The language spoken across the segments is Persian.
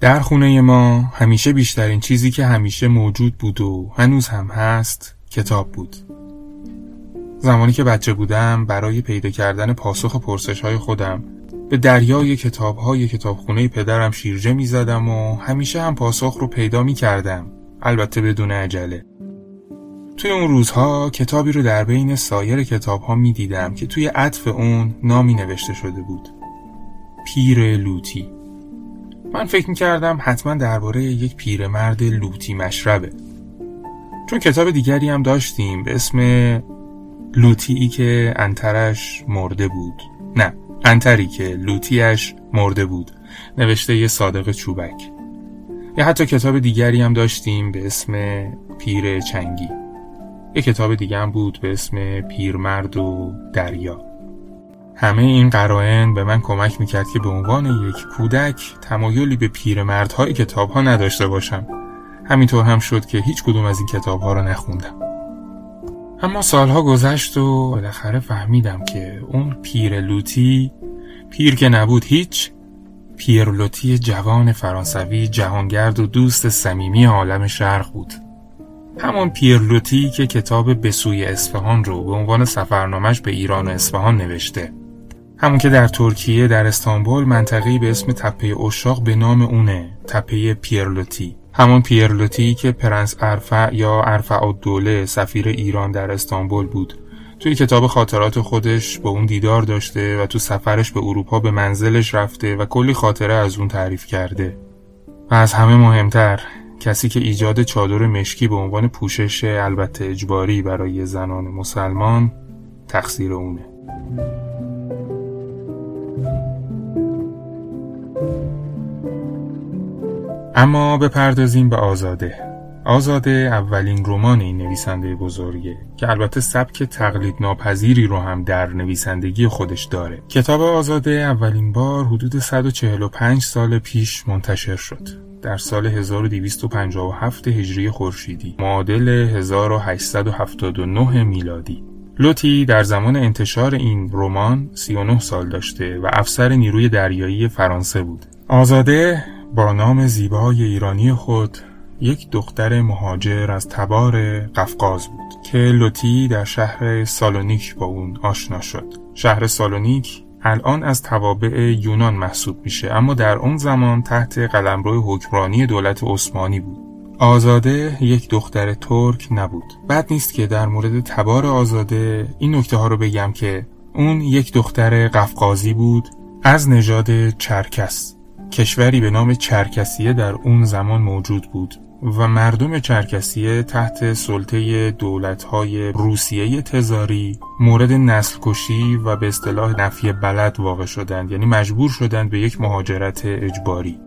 در خونه ما همیشه بیشترین چیزی که همیشه موجود بود و هنوز هم هست کتاب بود. زمانی که بچه بودم برای پیدا کردن پاسخ پرسش های خودم به دریای کتاب های کتابخونه پدرم شیرجه می زدم و همیشه هم پاسخ رو پیدا می کردم البته بدون عجله. توی اون روزها کتابی رو در بین سایر کتاب ها می دیدم که توی عطف اون نامی نوشته شده بود. پیر لوتی. من فکر می کردم حتما درباره یک پیرمرد لوتی مشربه. چون کتاب دیگری هم داشتیم به اسم لوتی که انترش مرده بود. نه انتری که لوتیش مرده بود. نوشته یه صادق چوبک. یا حتی کتاب دیگری هم داشتیم به اسم پیر چنگی. یه کتاب دیگه هم بود به اسم پیرمرد و دریا. همه این قرائن به من کمک می‌کرد که به عنوان یک کودک تمایلی به پیرمردهای کتاب ها نداشته باشم. همینطور هم شد که هیچ کدوم از این کتاب ها رو نخوندم. اما سالها گذشت و بالاخره فهمیدم که اون پیر لوتی پیر که نبود هیچ پیرلوتی جوان فرانسوی جهانگرد و دوست صمیمی عالم شرق بود. همون پیرلوتی که کتاب بسوی اصفهان رو به عنوان سفرنامش به ایران و اصفهان نوشته. همون که در ترکیه در استانبول منطقی به اسم تپه اشاق به نام اونه تپه پیرلوتی. همون پیرلوتی که پرنس ارفع یا ارفع الدوله سفیر ایران در استانبول بود. توی کتاب خاطرات خودش با اون دیدار داشته و تو سفرش به اروپا به منزلش رفته و کلی خاطره از اون تعریف کرده. و از همه مهمتر کسی که ایجاد چادر مشکی به عنوان پوشش البته اجباری برای زنان مسلمان تقصیر اونه. اما بپردازیم به آزاده. آزاده اولین رمان این نویسنده بزرگه که البته سبک تقلید ناپذیری رو هم در نویسندگی خودش داره. کتاب آزاده اولین بار حدود 145 سال پیش منتشر شد. در سال 1257 هجری خورشیدی معادل 1879 میلادی. لوتی در زمان انتشار این رمان 39 سال داشته و افسر نیروی دریایی فرانسه بود. آزاده با نام زیبای ایرانی خود یک دختر مهاجر از تبار قفقاز بود که لوتی در شهر سالونیک با اون آشنا شد. شهر سالونیک الان از توابع یونان محسوب میشه اما در اون زمان تحت قلمرو حکمرانی دولت عثمانی بود. آزاده یک دختر ترک نبود. بد نیست که در مورد تبار آزاده این نکته ها رو بگم که اون یک دختر قفقازی بود از نژاد چرکس. کشوری به نام چرکسیه در اون زمان موجود بود و مردم چرکسیه تحت سلطه دولتهای روسیه تزاری مورد نسل کشی و به اصطلاح نفی بلد واقع شدند یعنی مجبور شدند به یک مهاجرت اجباری.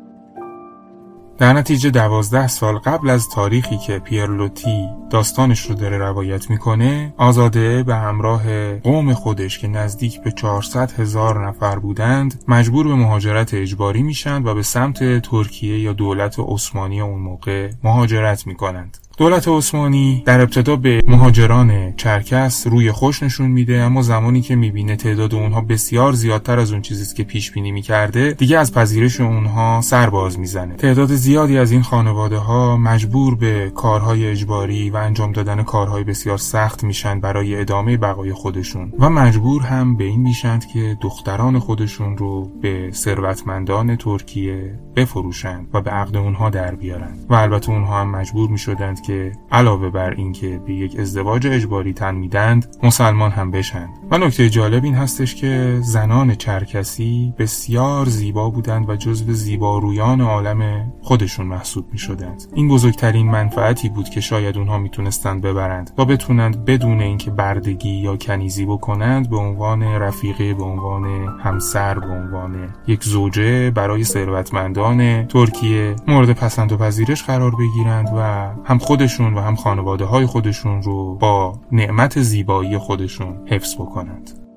در نتیجه دوازده سال قبل از تاریخی که پیرلوتی داستانش رو داره روایت می‌کنه آزاده به همراه قوم خودش که نزدیک به 400 هزار نفر بودند مجبور به مهاجرت اجباری میشن و به سمت ترکیه یا دولت عثمانی اون موقع مهاجرت می‌کنند. دولت عثمانی در ابتدا به مهاجران چرکس روی خوش نشون میده اما زمانی که می‌بینه تعداد اونها بسیار زیادتر از اون چیزی که پیش بینی می‌کرده دیگه از پذیرش اونها سر باز می‌زنه. تعداد زیادی از این خانواده ها مجبور به کارهای اجباری و انجام دادن کارهای بسیار سخت میشن برای ادامه بقای خودشون و مجبور هم به این میشند که دختران خودشون رو به ثروتمندان ترکیه بفروشند و به عقد اونها در بیارن و البته اونها هم مجبور می‌شدند که علاوه بر اینکه به یک ازدواج اجباری تن میدند مسلمان هم بشند. و نکته جالب این هستش که زنان چرکسی بسیار زیبا بودند و جزو زیبارویان عالم خودشون محسوب می شدند این بزرگترین منفعتی بود که شاید اونها می‌تونستند ببرند و بتونند بدون اینکه بردگی یا کنیزی بکنند به عنوان رفیقه به عنوان همسر به عنوان یک زوجه برای ثروتمندان ترکیه مورد پسند و پذیرش قرار بگیرند و هم خود خودشون و هم خانواده های خودشون رو با نعمت زیبایی خودشون حفظ بکنند.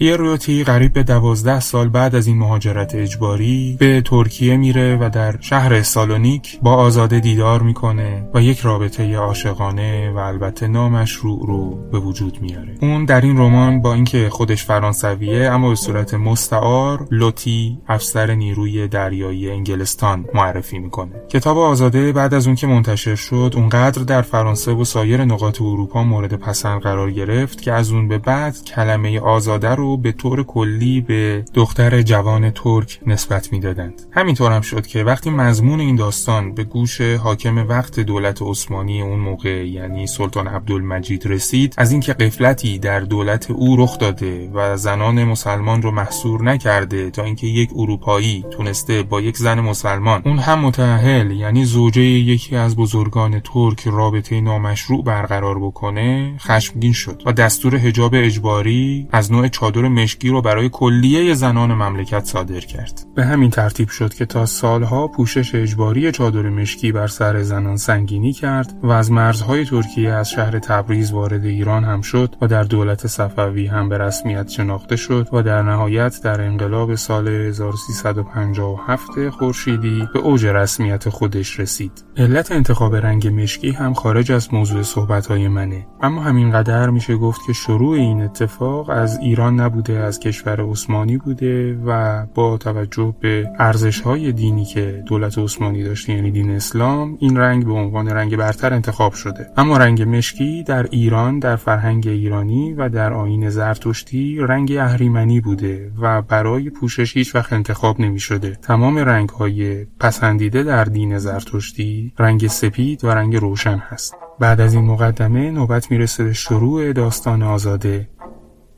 پیروتی قریب به دوازده سال بعد از این مهاجرت اجباری به ترکیه میره و در شهر سالونیک با آزاده دیدار می‌کنه و یک رابطه عاشقانه و البته نامشروع رو به وجود میاره. اون در این رمان با اینکه خودش فرانسویه اما به صورت مستعار لوتی افسر نیروی دریایی انگلستان معرفی می‌کنه. کتاب آزاده بعد از اون که منتشر شد اونقدر در فرانسه و سایر نقاط اروپا مورد پسند قرار گرفت که از اون به بعد کلمه آزاده رو به طور کلی به دختر جوان ترک نسبت می‌دادند. همینطور هم شد که وقتی مضمون این داستان به گوش حاکم وقت دولت عثمانی اون موقع یعنی سلطان عبدالمجید رسید از اینکه قفلتی در دولت او رخ داده و زنان مسلمان رو محصور نکرده تا اینکه یک اروپایی تونسته با یک زن مسلمان اون هم متأهل یعنی زوجه یکی از بزرگان ترک رابطه نامشروع برقرار بکنه خشمگین شد و دستور حجاب اجباری از نوع چادر مشکی رو برای کلیه زنان مملکت صادر کرد به همین ترتیب شد که تا سالها پوشش اجباری چادر مشکی بر سر زنان سنگینی کرد و از مرزهای ترکیه از شهر تبریز وارد ایران هم شد و در دولت صفوی هم به رسمیت شناخته شد و در نهایت در انقلاب سال 1357 خورشیدی به اوج رسمیت خودش رسید. علت انتخاب رنگ مشکی هم خارج از موضوع صحبتهای منه اما همینقدر میشه گفت که شروع این اتفاق از ایران نبوده از کشور عثمانی بوده و با توجه به ارزش های دینی که دولت عثمانی داشته یعنی دین اسلام این رنگ به عنوان رنگ برتر انتخاب شده. اما رنگ مشکی در ایران در فرهنگ ایرانی و در آین زرتشتی رنگ اهریمنی بوده و برای پوشش هیچ وقت انتخاب نمی شده. تمام رنگ های پسندیده در دین زرتشتی رنگ سپید و رنگ روشن هست. بعد از این مقدمه نوبت می‌رسه به شروع داستان آزاده.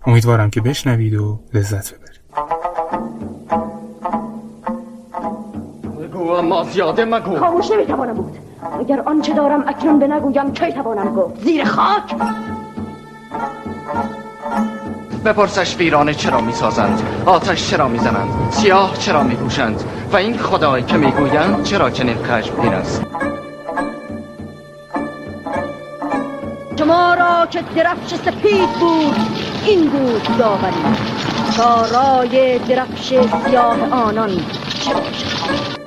امیدوارم که بشنوید و لذت ببرید. بگو اما زیاده مگو. خاموش نمی‌توانم بود. اگر آنچه دارم اکنون به نگویم کی توانم گفت؟ زیر خاک؟ بپرسش ویرانه چرا می‌سازند؟ آتش چرا می‌زنند؟ سیاه چرا میپوشند؟ و این خدای که می‌گویند چرا چنین خشمگین است؟ شما را که درفش سپید بود این بود داوری. تا رای درفش سیاه آنان. چه باشد